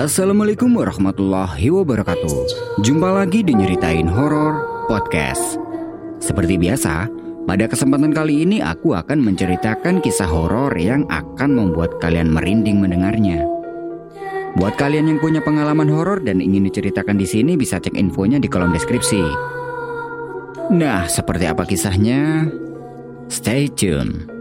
Assalamualaikum warahmatullahi wabarakatuh. Jumpa lagi di Nyeritain Horor Podcast. Seperti biasa, pada kesempatan kali ini aku akan menceritakan kisah horor yang akan membuat kalian merinding mendengarnya. Buat kalian yang punya pengalaman horor dan ingin diceritakan di sini bisa cek infonya di kolom deskripsi. Nah, seperti apa kisahnya? Stay tune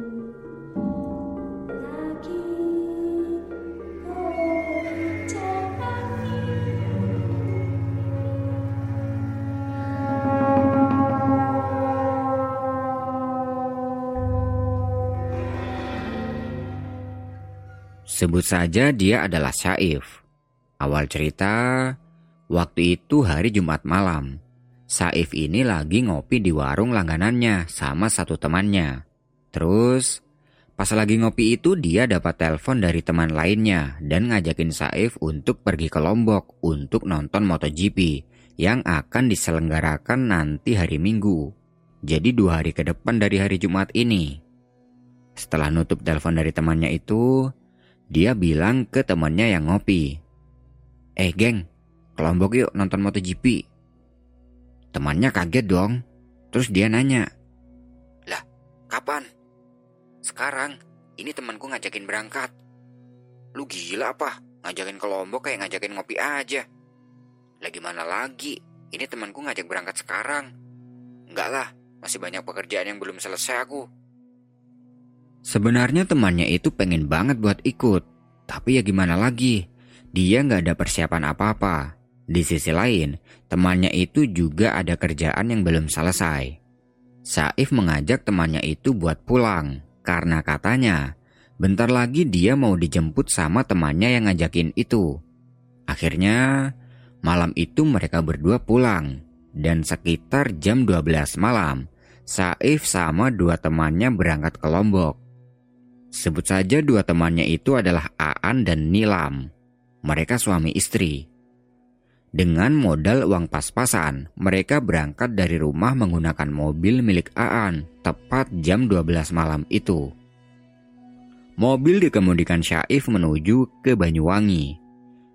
Sebut saja dia adalah Saif. Awal cerita, waktu itu hari Jumat malam. Saif ini lagi ngopi di warung langganannya sama satu temannya. Terus, pas lagi ngopi itu dia dapat telepon dari teman lainnya dan ngajakin Saif untuk pergi ke Lombok untuk nonton MotoGP yang akan diselenggarakan nanti hari Minggu. Jadi dua hari ke depan dari hari Jumat ini. Setelah nutup telepon dari temannya itu, dia bilang ke temannya yang ngopi. Eh geng, ke Lombok yuk nonton MotoGP. Temannya kaget dong. Terus dia nanya. Lah, kapan? Sekarang, ini temanku ngajakin berangkat. Lu gila apa? Ngajakin ke Lombok kayak ngajakin ngopi aja. Lagi mana lagi? Ini temanku ngajak berangkat sekarang. Enggak lah, masih banyak pekerjaan yang belum selesai aku. Sebenarnya temannya itu pengen banget buat ikut, tapi ya gimana lagi, dia nggak ada persiapan apa-apa. Di sisi lain, temannya itu juga ada kerjaan yang belum selesai. Saif mengajak temannya itu buat pulang, karena katanya, bentar lagi dia mau dijemput sama temannya yang ngajakin itu. Akhirnya, malam itu mereka berdua pulang, dan sekitar jam 12 malam, Saif sama dua temannya berangkat ke Lombok. Sebut saja dua temannya itu adalah Aan dan Nilam. Mereka suami istri. Dengan modal uang pas-pasan, mereka berangkat dari rumah menggunakan mobil milik Aan tepat jam 12 malam itu. Mobil dikemudikan Syaif menuju ke Banyuwangi.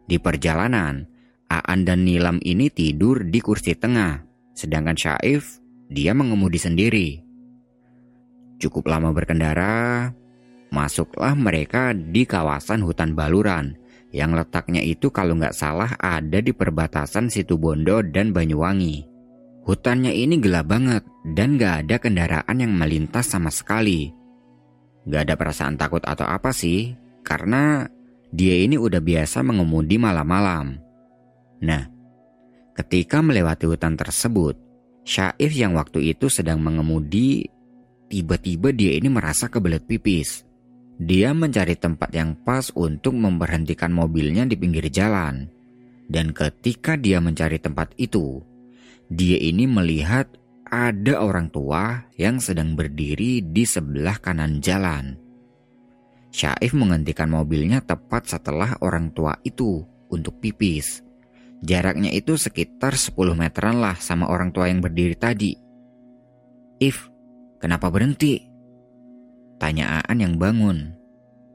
Di perjalanan, Aan dan Nilam ini tidur di kursi tengah, sedangkan Syaif dia mengemudi sendiri. Cukup lama berkendara, Masuklah mereka di kawasan hutan baluran yang letaknya itu kalau nggak salah ada di perbatasan Situ Bondo dan Banyuwangi. Hutannya ini gelap banget dan nggak ada kendaraan yang melintas sama sekali. Gak ada perasaan takut atau apa sih, karena dia ini udah biasa mengemudi malam-malam. Nah, ketika melewati hutan tersebut, Syaif yang waktu itu sedang mengemudi, tiba-tiba dia ini merasa kebelet pipis. Dia mencari tempat yang pas untuk memberhentikan mobilnya di pinggir jalan. Dan ketika dia mencari tempat itu, dia ini melihat ada orang tua yang sedang berdiri di sebelah kanan jalan. Syaif menghentikan mobilnya tepat setelah orang tua itu untuk pipis. Jaraknya itu sekitar 10 meteran lah sama orang tua yang berdiri tadi. If, kenapa berhenti? Tanya Aan yang bangun.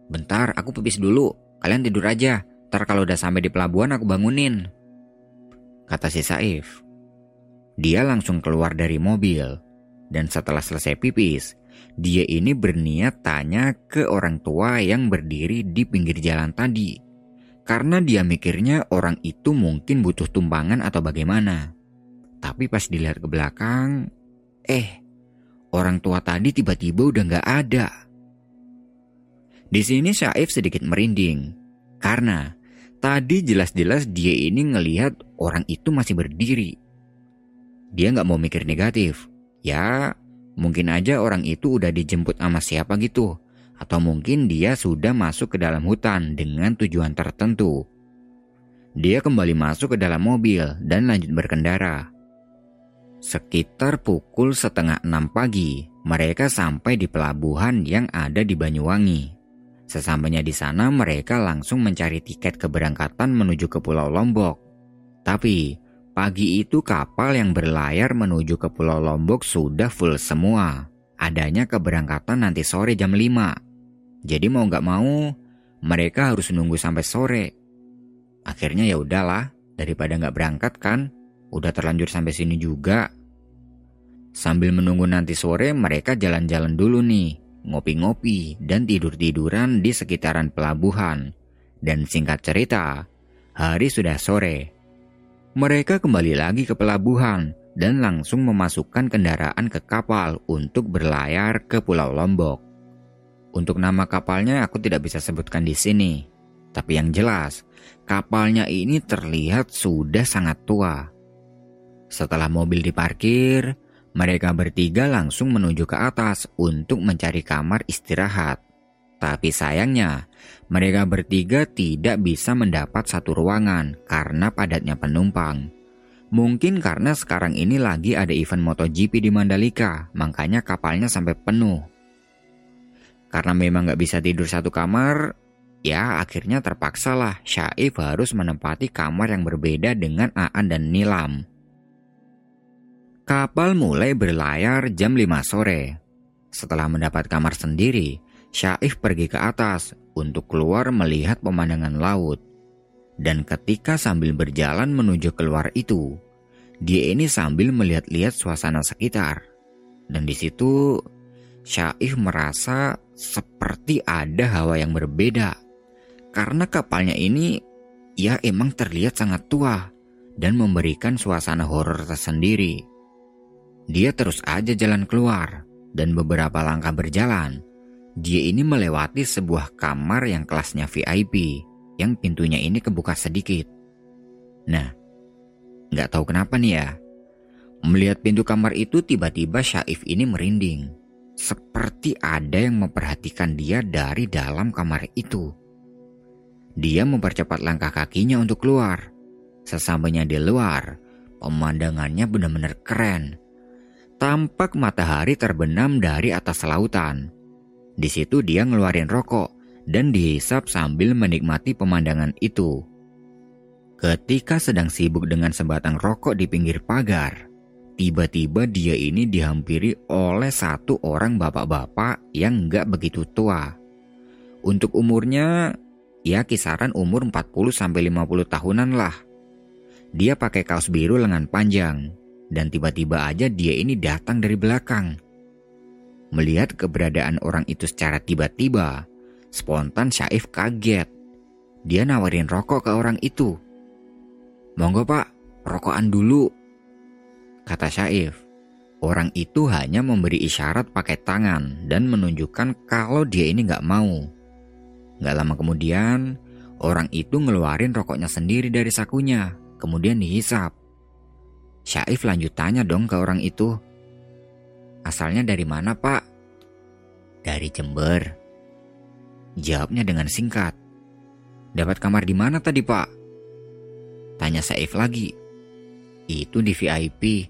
Bentar, aku pipis dulu. Kalian tidur aja. Ntar kalau udah sampai di pelabuhan aku bangunin. Kata si Saif. Dia langsung keluar dari mobil. Dan setelah selesai pipis, dia ini berniat tanya ke orang tua yang berdiri di pinggir jalan tadi. Karena dia mikirnya orang itu mungkin butuh tumpangan atau bagaimana. Tapi pas dilihat ke belakang, eh Orang tua tadi tiba-tiba udah gak ada. Di sini Syaif sedikit merinding. Karena tadi jelas-jelas dia ini ngelihat orang itu masih berdiri. Dia gak mau mikir negatif. Ya, mungkin aja orang itu udah dijemput sama siapa gitu. Atau mungkin dia sudah masuk ke dalam hutan dengan tujuan tertentu. Dia kembali masuk ke dalam mobil dan lanjut berkendara. Sekitar pukul setengah enam pagi, mereka sampai di pelabuhan yang ada di Banyuwangi. Sesampainya di sana, mereka langsung mencari tiket keberangkatan menuju ke Pulau Lombok. Tapi, pagi itu kapal yang berlayar menuju ke Pulau Lombok sudah full semua. Adanya keberangkatan nanti sore jam 5. Jadi mau gak mau, mereka harus nunggu sampai sore. Akhirnya ya udahlah, daripada nggak berangkat kan, udah terlanjur sampai sini juga. Sambil menunggu nanti sore, mereka jalan-jalan dulu nih, ngopi-ngopi dan tidur-tiduran di sekitaran pelabuhan. Dan singkat cerita, hari sudah sore. Mereka kembali lagi ke pelabuhan dan langsung memasukkan kendaraan ke kapal untuk berlayar ke Pulau Lombok. Untuk nama kapalnya aku tidak bisa sebutkan di sini, tapi yang jelas kapalnya ini terlihat sudah sangat tua. Setelah mobil diparkir, mereka bertiga langsung menuju ke atas untuk mencari kamar istirahat. Tapi sayangnya, mereka bertiga tidak bisa mendapat satu ruangan karena padatnya penumpang. Mungkin karena sekarang ini lagi ada event MotoGP di Mandalika, makanya kapalnya sampai penuh. Karena memang gak bisa tidur satu kamar, ya akhirnya terpaksa lah Syaif harus menempati kamar yang berbeda dengan Aan dan Nilam. Kapal mulai berlayar jam 5 sore. Setelah mendapat kamar sendiri, Syaif pergi ke atas untuk keluar melihat pemandangan laut. Dan ketika sambil berjalan menuju keluar itu, dia ini sambil melihat-lihat suasana sekitar. Dan di situ Syaif merasa seperti ada hawa yang berbeda. Karena kapalnya ini ya emang terlihat sangat tua dan memberikan suasana horor tersendiri. Dia terus aja jalan keluar dan beberapa langkah berjalan, dia ini melewati sebuah kamar yang kelasnya VIP, yang pintunya ini kebuka sedikit. Nah, nggak tahu kenapa nih ya. Melihat pintu kamar itu tiba-tiba Syaif ini merinding. Seperti ada yang memperhatikan dia dari dalam kamar itu. Dia mempercepat langkah kakinya untuk keluar. Sesampainya di luar, pemandangannya benar-benar keren. Tampak matahari terbenam dari atas lautan di situ dia ngeluarin rokok dan dihisap sambil menikmati pemandangan itu. Ketika sedang sibuk dengan sebatang rokok di pinggir pagar, tiba-tiba dia ini dihampiri oleh satu orang bapak-bapak yang nggak begitu tua. Untuk umurnya, ya kisaran umur 40-50 tahunan lah. Dia pakai kaos biru lengan panjang, dan tiba-tiba aja dia ini datang dari belakang Melihat keberadaan orang itu secara tiba-tiba, spontan Syaif kaget. Dia nawarin rokok ke orang itu. Monggo pak, rokokan dulu. Kata Syaif. Orang itu hanya memberi isyarat pakai tangan dan menunjukkan kalau dia ini gak mau. Gak lama kemudian, orang itu ngeluarin rokoknya sendiri dari sakunya, kemudian dihisap. Syaif lanjut tanya dong ke orang itu, Asalnya dari mana pak? Dari Jember. Jawabnya dengan singkat. Dapat kamar di mana tadi pak? Tanya Saif lagi. Itu di VIP.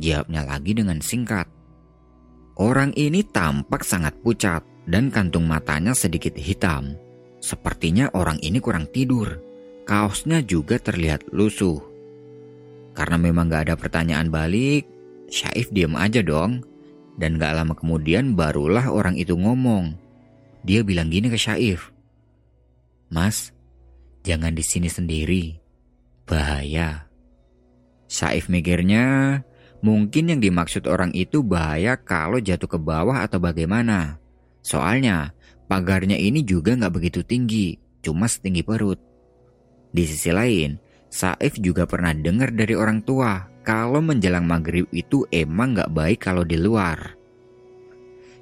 Jawabnya lagi dengan singkat. Orang ini tampak sangat pucat dan kantung matanya sedikit hitam. Sepertinya orang ini kurang tidur. Kaosnya juga terlihat lusuh. Karena memang gak ada pertanyaan balik, Syaif diam aja dong. Dan gak lama kemudian barulah orang itu ngomong. Dia bilang gini ke Syaif. Mas, jangan di sini sendiri. Bahaya. Syaif mikirnya, mungkin yang dimaksud orang itu bahaya kalau jatuh ke bawah atau bagaimana. Soalnya, pagarnya ini juga gak begitu tinggi, cuma setinggi perut. Di sisi lain, Saif juga pernah dengar dari orang tua kalau menjelang maghrib itu emang gak baik kalau di luar.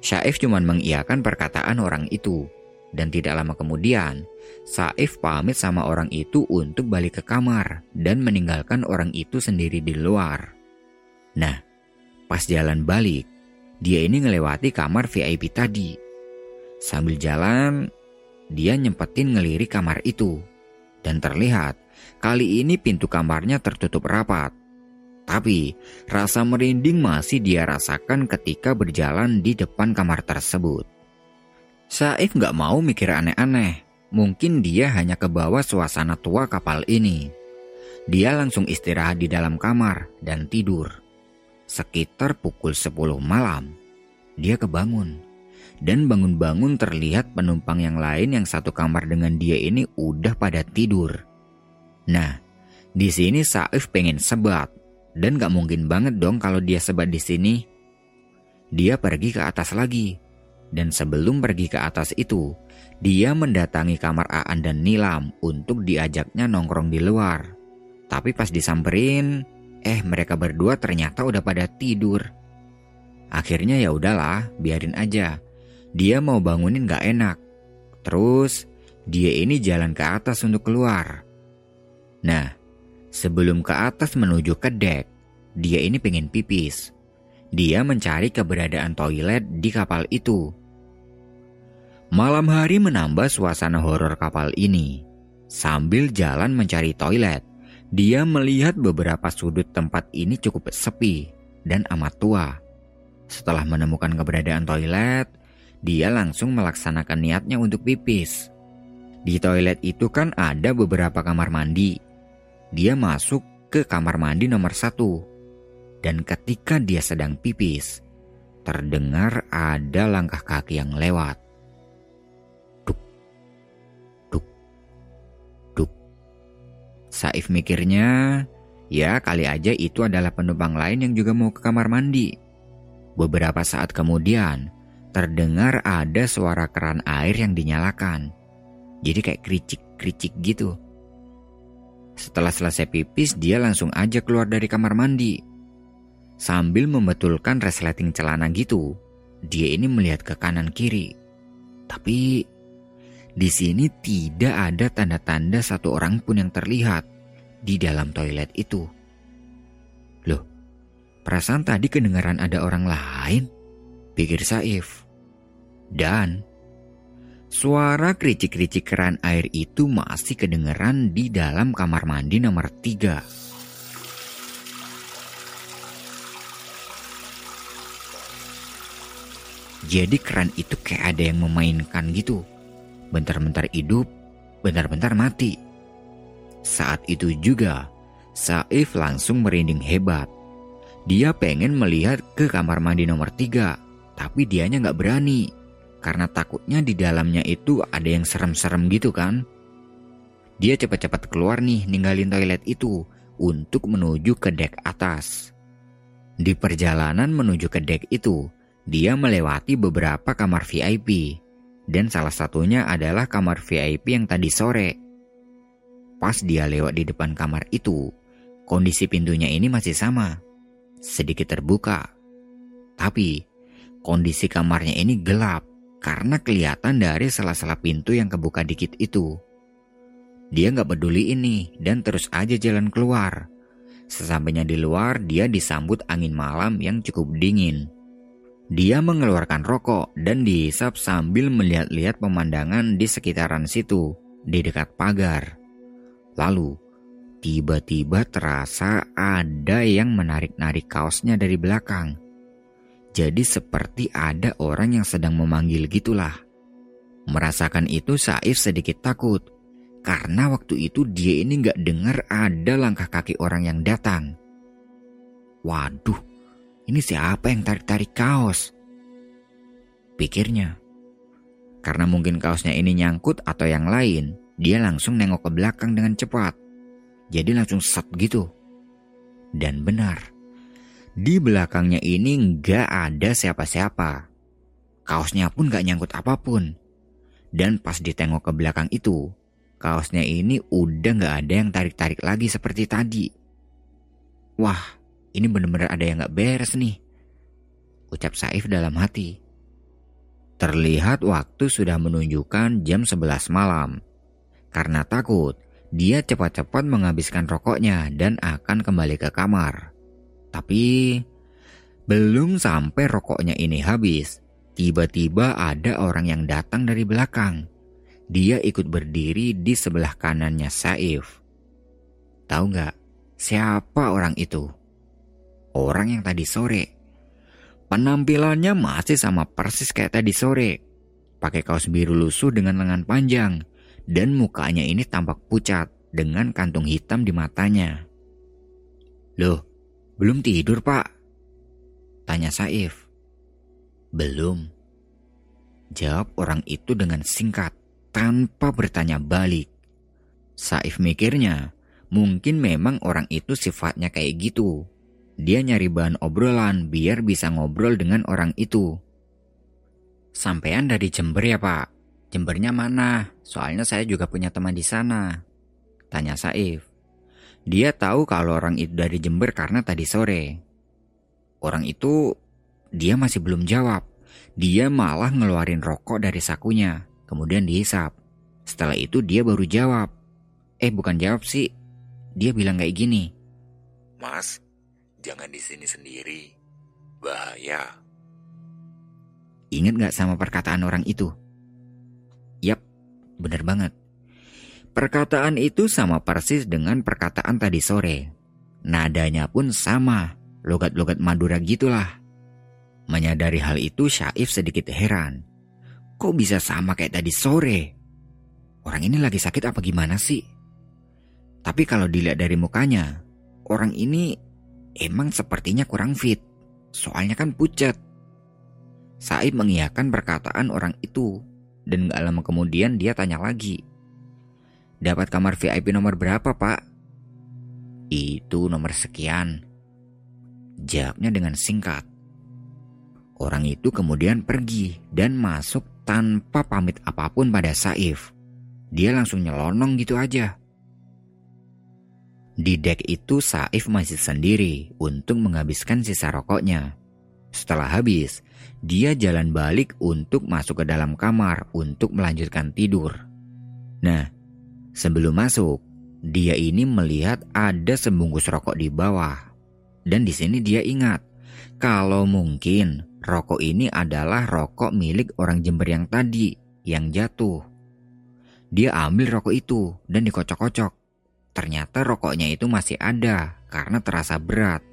Saif cuma mengiyakan perkataan orang itu. Dan tidak lama kemudian, Saif pamit sama orang itu untuk balik ke kamar dan meninggalkan orang itu sendiri di luar. Nah, pas jalan balik, dia ini ngelewati kamar VIP tadi. Sambil jalan, dia nyempetin ngelirik kamar itu. Dan terlihat, kali ini pintu kamarnya tertutup rapat tapi rasa merinding masih dia rasakan ketika berjalan di depan kamar tersebut. Saif gak mau mikir aneh-aneh. Mungkin dia hanya ke bawah suasana tua kapal ini. Dia langsung istirahat di dalam kamar dan tidur. Sekitar pukul 10 malam, dia kebangun. Dan bangun-bangun terlihat penumpang yang lain yang satu kamar dengan dia ini udah pada tidur Nah, di sini Saif pengen sebat. Dan gak mungkin banget dong kalau dia sebat di sini. Dia pergi ke atas lagi. Dan sebelum pergi ke atas itu, dia mendatangi kamar Aan dan Nilam untuk diajaknya nongkrong di luar. Tapi pas disamperin, eh mereka berdua ternyata udah pada tidur. Akhirnya ya udahlah, biarin aja. Dia mau bangunin gak enak. Terus dia ini jalan ke atas untuk keluar. Nah, sebelum ke atas menuju ke dek, dia ini pengen pipis. Dia mencari keberadaan toilet di kapal itu. Malam hari menambah suasana horor kapal ini. Sambil jalan mencari toilet, dia melihat beberapa sudut tempat ini cukup sepi dan amat tua. Setelah menemukan keberadaan toilet, dia langsung melaksanakan niatnya untuk pipis. Di toilet itu kan ada beberapa kamar mandi. Dia masuk ke kamar mandi nomor satu dan ketika dia sedang pipis, terdengar ada langkah kaki yang lewat. Duk, duk, duk. Saif mikirnya, ya kali aja itu adalah penumpang lain yang juga mau ke kamar mandi. Beberapa saat kemudian, terdengar ada suara keran air yang dinyalakan. Jadi kayak kericik-kericik gitu. Setelah selesai pipis, dia langsung aja keluar dari kamar mandi. Sambil membetulkan resleting celana gitu, dia ini melihat ke kanan kiri. Tapi di sini tidak ada tanda-tanda satu orang pun yang terlihat di dalam toilet itu. Loh, perasaan tadi kedengaran ada orang lain? Pikir Saif. Dan suara kericik-kericik keran air itu masih kedengaran di dalam kamar mandi nomor tiga. Jadi keran itu kayak ada yang memainkan gitu. Bentar-bentar hidup, bentar-bentar mati. Saat itu juga, Saif langsung merinding hebat. Dia pengen melihat ke kamar mandi nomor tiga, tapi dianya nggak berani. Karena takutnya di dalamnya itu ada yang serem-serem gitu kan. Dia cepat-cepat keluar nih ninggalin toilet itu untuk menuju ke dek atas. Di perjalanan menuju ke dek itu, dia melewati beberapa kamar VIP, dan salah satunya adalah kamar VIP yang tadi sore. Pas dia lewat di depan kamar itu, kondisi pintunya ini masih sama, sedikit terbuka. Tapi, kondisi kamarnya ini gelap karena kelihatan dari salah-salah pintu yang kebuka dikit itu. Dia nggak peduli ini dan terus aja jalan keluar. Sesampainya di luar, dia disambut angin malam yang cukup dingin. Dia mengeluarkan rokok dan dihisap sambil melihat-lihat pemandangan di sekitaran situ, di dekat pagar. Lalu, tiba-tiba terasa ada yang menarik-narik kaosnya dari belakang. Jadi seperti ada orang yang sedang memanggil gitulah. Merasakan itu Saif sedikit takut. Karena waktu itu dia ini gak dengar ada langkah kaki orang yang datang. Waduh, ini siapa yang tarik-tarik kaos? Pikirnya. Karena mungkin kaosnya ini nyangkut atau yang lain, dia langsung nengok ke belakang dengan cepat. Jadi langsung set gitu. Dan benar, di belakangnya ini nggak ada siapa-siapa. Kaosnya pun nggak nyangkut apa pun. Dan pas ditengok ke belakang itu, kaosnya ini udah nggak ada yang tarik-tarik lagi seperti tadi. Wah, ini benar-benar ada yang gak beres nih. Ucap Saif dalam hati. Terlihat waktu sudah menunjukkan jam 11 malam. Karena takut, dia cepat-cepat menghabiskan rokoknya dan akan kembali ke kamar. Tapi belum sampai rokoknya ini habis, tiba-tiba ada orang yang datang dari belakang. Dia ikut berdiri di sebelah kanannya Saif. Tahu nggak siapa orang itu? orang yang tadi sore. Penampilannya masih sama persis kayak tadi sore. Pakai kaos biru lusuh dengan lengan panjang. Dan mukanya ini tampak pucat dengan kantung hitam di matanya. Loh, belum tidur pak? Tanya Saif. Belum. Jawab orang itu dengan singkat tanpa bertanya balik. Saif mikirnya, Mungkin memang orang itu sifatnya kayak gitu. Dia nyari bahan obrolan biar bisa ngobrol dengan orang itu. Sampean dari Jember ya pak? Jembernya mana? Soalnya saya juga punya teman di sana. Tanya Saif. Dia tahu kalau orang itu dari Jember karena tadi sore. Orang itu, dia masih belum jawab. Dia malah ngeluarin rokok dari sakunya, kemudian dihisap. Setelah itu dia baru jawab. Eh bukan jawab sih, dia bilang kayak gini. Mas, jangan di sini sendiri. Bahaya. Ingat gak sama perkataan orang itu? Yap, bener banget. Perkataan itu sama persis dengan perkataan tadi sore. Nadanya pun sama, logat-logat Madura gitulah. Menyadari hal itu, Syaif sedikit heran. Kok bisa sama kayak tadi sore? Orang ini lagi sakit apa gimana sih? Tapi kalau dilihat dari mukanya, orang ini emang sepertinya kurang fit. Soalnya kan pucat. Saib mengiyakan perkataan orang itu dan gak lama kemudian dia tanya lagi. Dapat kamar VIP nomor berapa pak? Itu nomor sekian. Jawabnya dengan singkat. Orang itu kemudian pergi dan masuk tanpa pamit apa pun pada Saif. Dia langsung nyelonong gitu aja. Di dek itu Saif masih sendiri untuk menghabiskan sisa rokoknya. Setelah habis, dia jalan balik untuk masuk ke dalam kamar untuk melanjutkan tidur. Nah, sebelum masuk, dia ini melihat ada sebungkus rokok di bawah. Dan di sini dia ingat, kalau mungkin rokok ini adalah rokok milik orang Jember yang tadi, yang jatuh. Dia ambil rokok itu dan dikocok-kocok. Ternyata rokoknya itu masih ada karena terasa berat.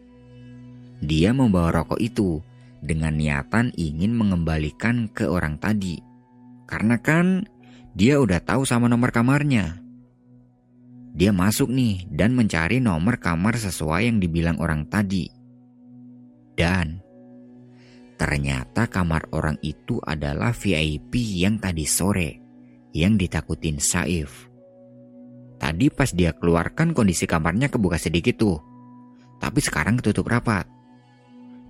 Dia membawa rokok itu dengan niatan ingin mengembalikan ke orang tadi. Karena kan dia udah tahu sama nomor kamarnya. Dia masuk nih dan mencari nomor kamar sesuai yang dibilang orang tadi. Dan ternyata kamar orang itu adalah VIP yang tadi sore yang ditakutin Saif. Tadi pas dia keluarkan kondisi kamarnya kebuka sedikit tuh. Tapi sekarang ketutup rapat.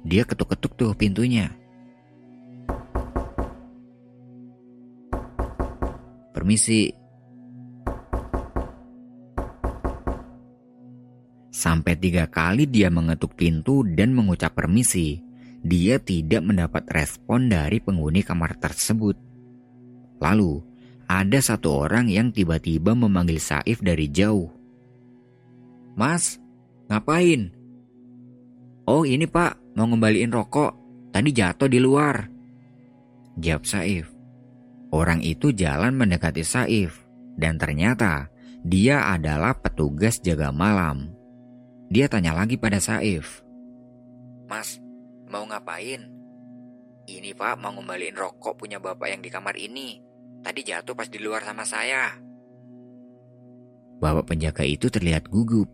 Dia ketuk-ketuk tuh pintunya. Permisi. Sampai tiga kali dia mengetuk pintu dan mengucap permisi, dia tidak mendapat respon dari penghuni kamar tersebut. Lalu, ada satu orang yang tiba-tiba memanggil Saif dari jauh. Mas, ngapain? Oh ini pak, mau ngembaliin rokok. Tadi jatuh di luar. Jawab Saif. Orang itu jalan mendekati Saif. Dan ternyata dia adalah petugas jaga malam. Dia tanya lagi pada Saif. Mas, mau ngapain? Ini pak mau ngembaliin rokok punya bapak yang di kamar ini. Tadi jatuh pas di luar sama saya. Bapak penjaga itu terlihat gugup.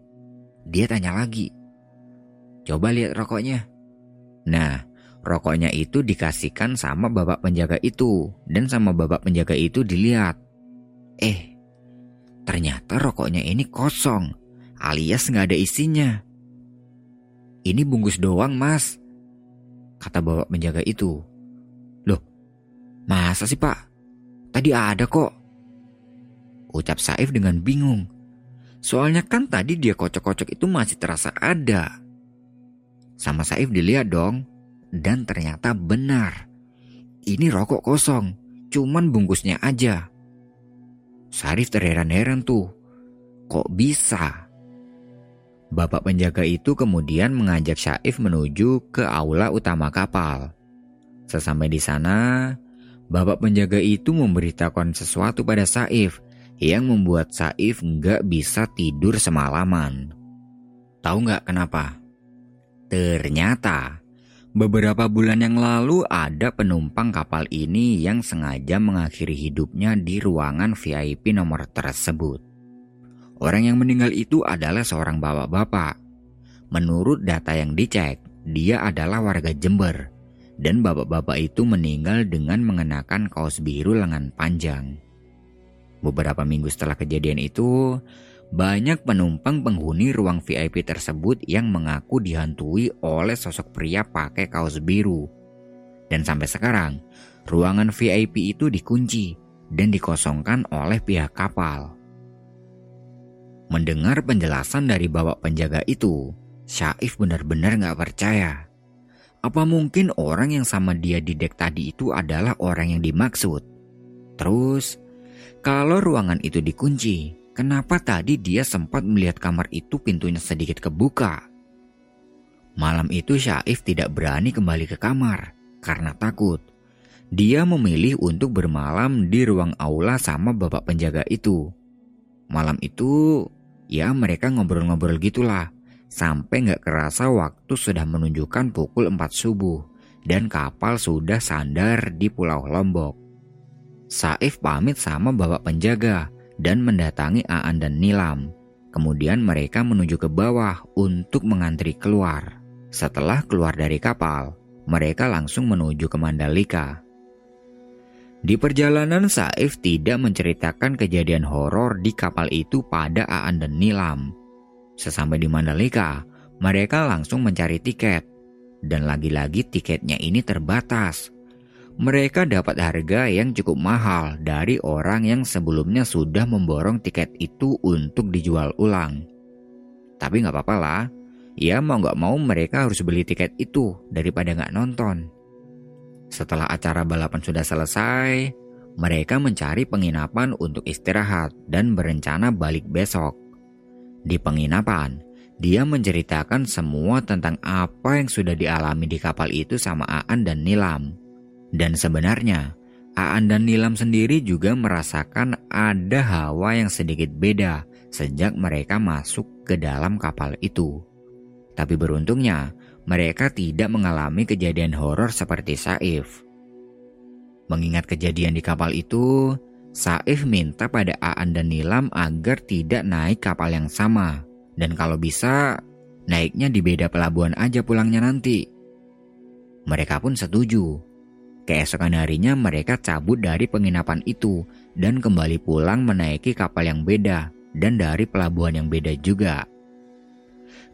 Dia tanya lagi. Coba lihat rokoknya. Nah, rokoknya itu dikasihkan sama bapak penjaga itu. Dan sama bapak penjaga itu dilihat. Eh, ternyata rokoknya ini kosong. Alias nggak ada isinya. Ini bungkus doang mas. Kata bapak penjaga itu. Loh, masa sih pak? Tadi ada kok. Ucap Saif dengan bingung. Soalnya kan tadi dia kocok-kocok itu masih terasa ada. Sama Saif dilihat dong. Dan ternyata benar. Ini rokok kosong. Cuman bungkusnya aja. Sarif terheran-heran tuh. Kok bisa? Bapak penjaga itu kemudian mengajak Saif menuju ke aula utama kapal. Sesampai di sana, Bapak penjaga itu memberitakan sesuatu pada Saif yang membuat Saif nggak bisa tidur semalaman. Tahu nggak kenapa? Ternyata beberapa bulan yang lalu ada penumpang kapal ini yang sengaja mengakhiri hidupnya di ruangan VIP nomor tersebut. Orang yang meninggal itu adalah seorang bapak-bapak. Menurut data yang dicek, dia adalah warga Jember dan bapak-bapak itu meninggal dengan mengenakan kaos biru lengan panjang. Beberapa minggu setelah kejadian itu, banyak penumpang penghuni ruang VIP tersebut yang mengaku dihantui oleh sosok pria pakai kaos biru. Dan sampai sekarang, ruangan VIP itu dikunci dan dikosongkan oleh pihak kapal. Mendengar penjelasan dari bapak penjaga itu, Syaif benar-benar gak percaya. Apa mungkin orang yang sama dia di dek tadi itu adalah orang yang dimaksud? Terus, kalau ruangan itu dikunci, kenapa tadi dia sempat melihat kamar itu pintunya sedikit kebuka? Malam itu Syaif tidak berani kembali ke kamar karena takut. Dia memilih untuk bermalam di ruang aula sama bapak penjaga itu. Malam itu, ya mereka ngobrol-ngobrol gitulah. Sampai nggak kerasa waktu sudah menunjukkan pukul 4 subuh dan kapal sudah sandar di Pulau Lombok. Saif pamit sama bapak penjaga dan mendatangi Aan dan Nilam. Kemudian mereka menuju ke bawah untuk mengantri keluar. Setelah keluar dari kapal, mereka langsung menuju ke Mandalika. Di perjalanan Saif tidak menceritakan kejadian horor di kapal itu pada Aan dan Nilam. Sesampai di Mandalika, mereka langsung mencari tiket. Dan lagi-lagi tiketnya ini terbatas. Mereka dapat harga yang cukup mahal dari orang yang sebelumnya sudah memborong tiket itu untuk dijual ulang. Tapi nggak apa-apa lah, Ya mau gak mau mereka harus beli tiket itu daripada gak nonton. Setelah acara balapan sudah selesai, mereka mencari penginapan untuk istirahat dan berencana balik besok. Di penginapan, dia menceritakan semua tentang apa yang sudah dialami di kapal itu sama Aan dan Nilam. Dan sebenarnya, Aan dan Nilam sendiri juga merasakan ada hawa yang sedikit beda sejak mereka masuk ke dalam kapal itu. Tapi beruntungnya, mereka tidak mengalami kejadian horor seperti Saif. Mengingat kejadian di kapal itu, Saif minta pada Aan dan Nilam agar tidak naik kapal yang sama. Dan kalau bisa, naiknya di beda pelabuhan aja pulangnya nanti. Mereka pun setuju. Keesokan harinya mereka cabut dari penginapan itu dan kembali pulang menaiki kapal yang beda dan dari pelabuhan yang beda juga.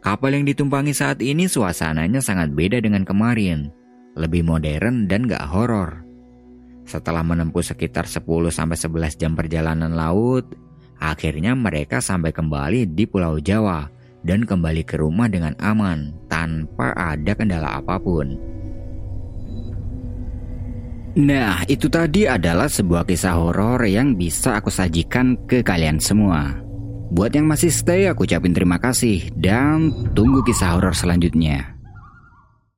Kapal yang ditumpangi saat ini suasananya sangat beda dengan kemarin, lebih modern dan gak horor. Setelah menempuh sekitar 10-11 jam perjalanan laut, akhirnya mereka sampai kembali di Pulau Jawa dan kembali ke rumah dengan aman tanpa ada kendala apa pun. Nah, itu tadi adalah sebuah kisah horor yang bisa aku sajikan ke kalian semua. Buat yang masih stay aku ucapin terima kasih dan tunggu kisah horor selanjutnya.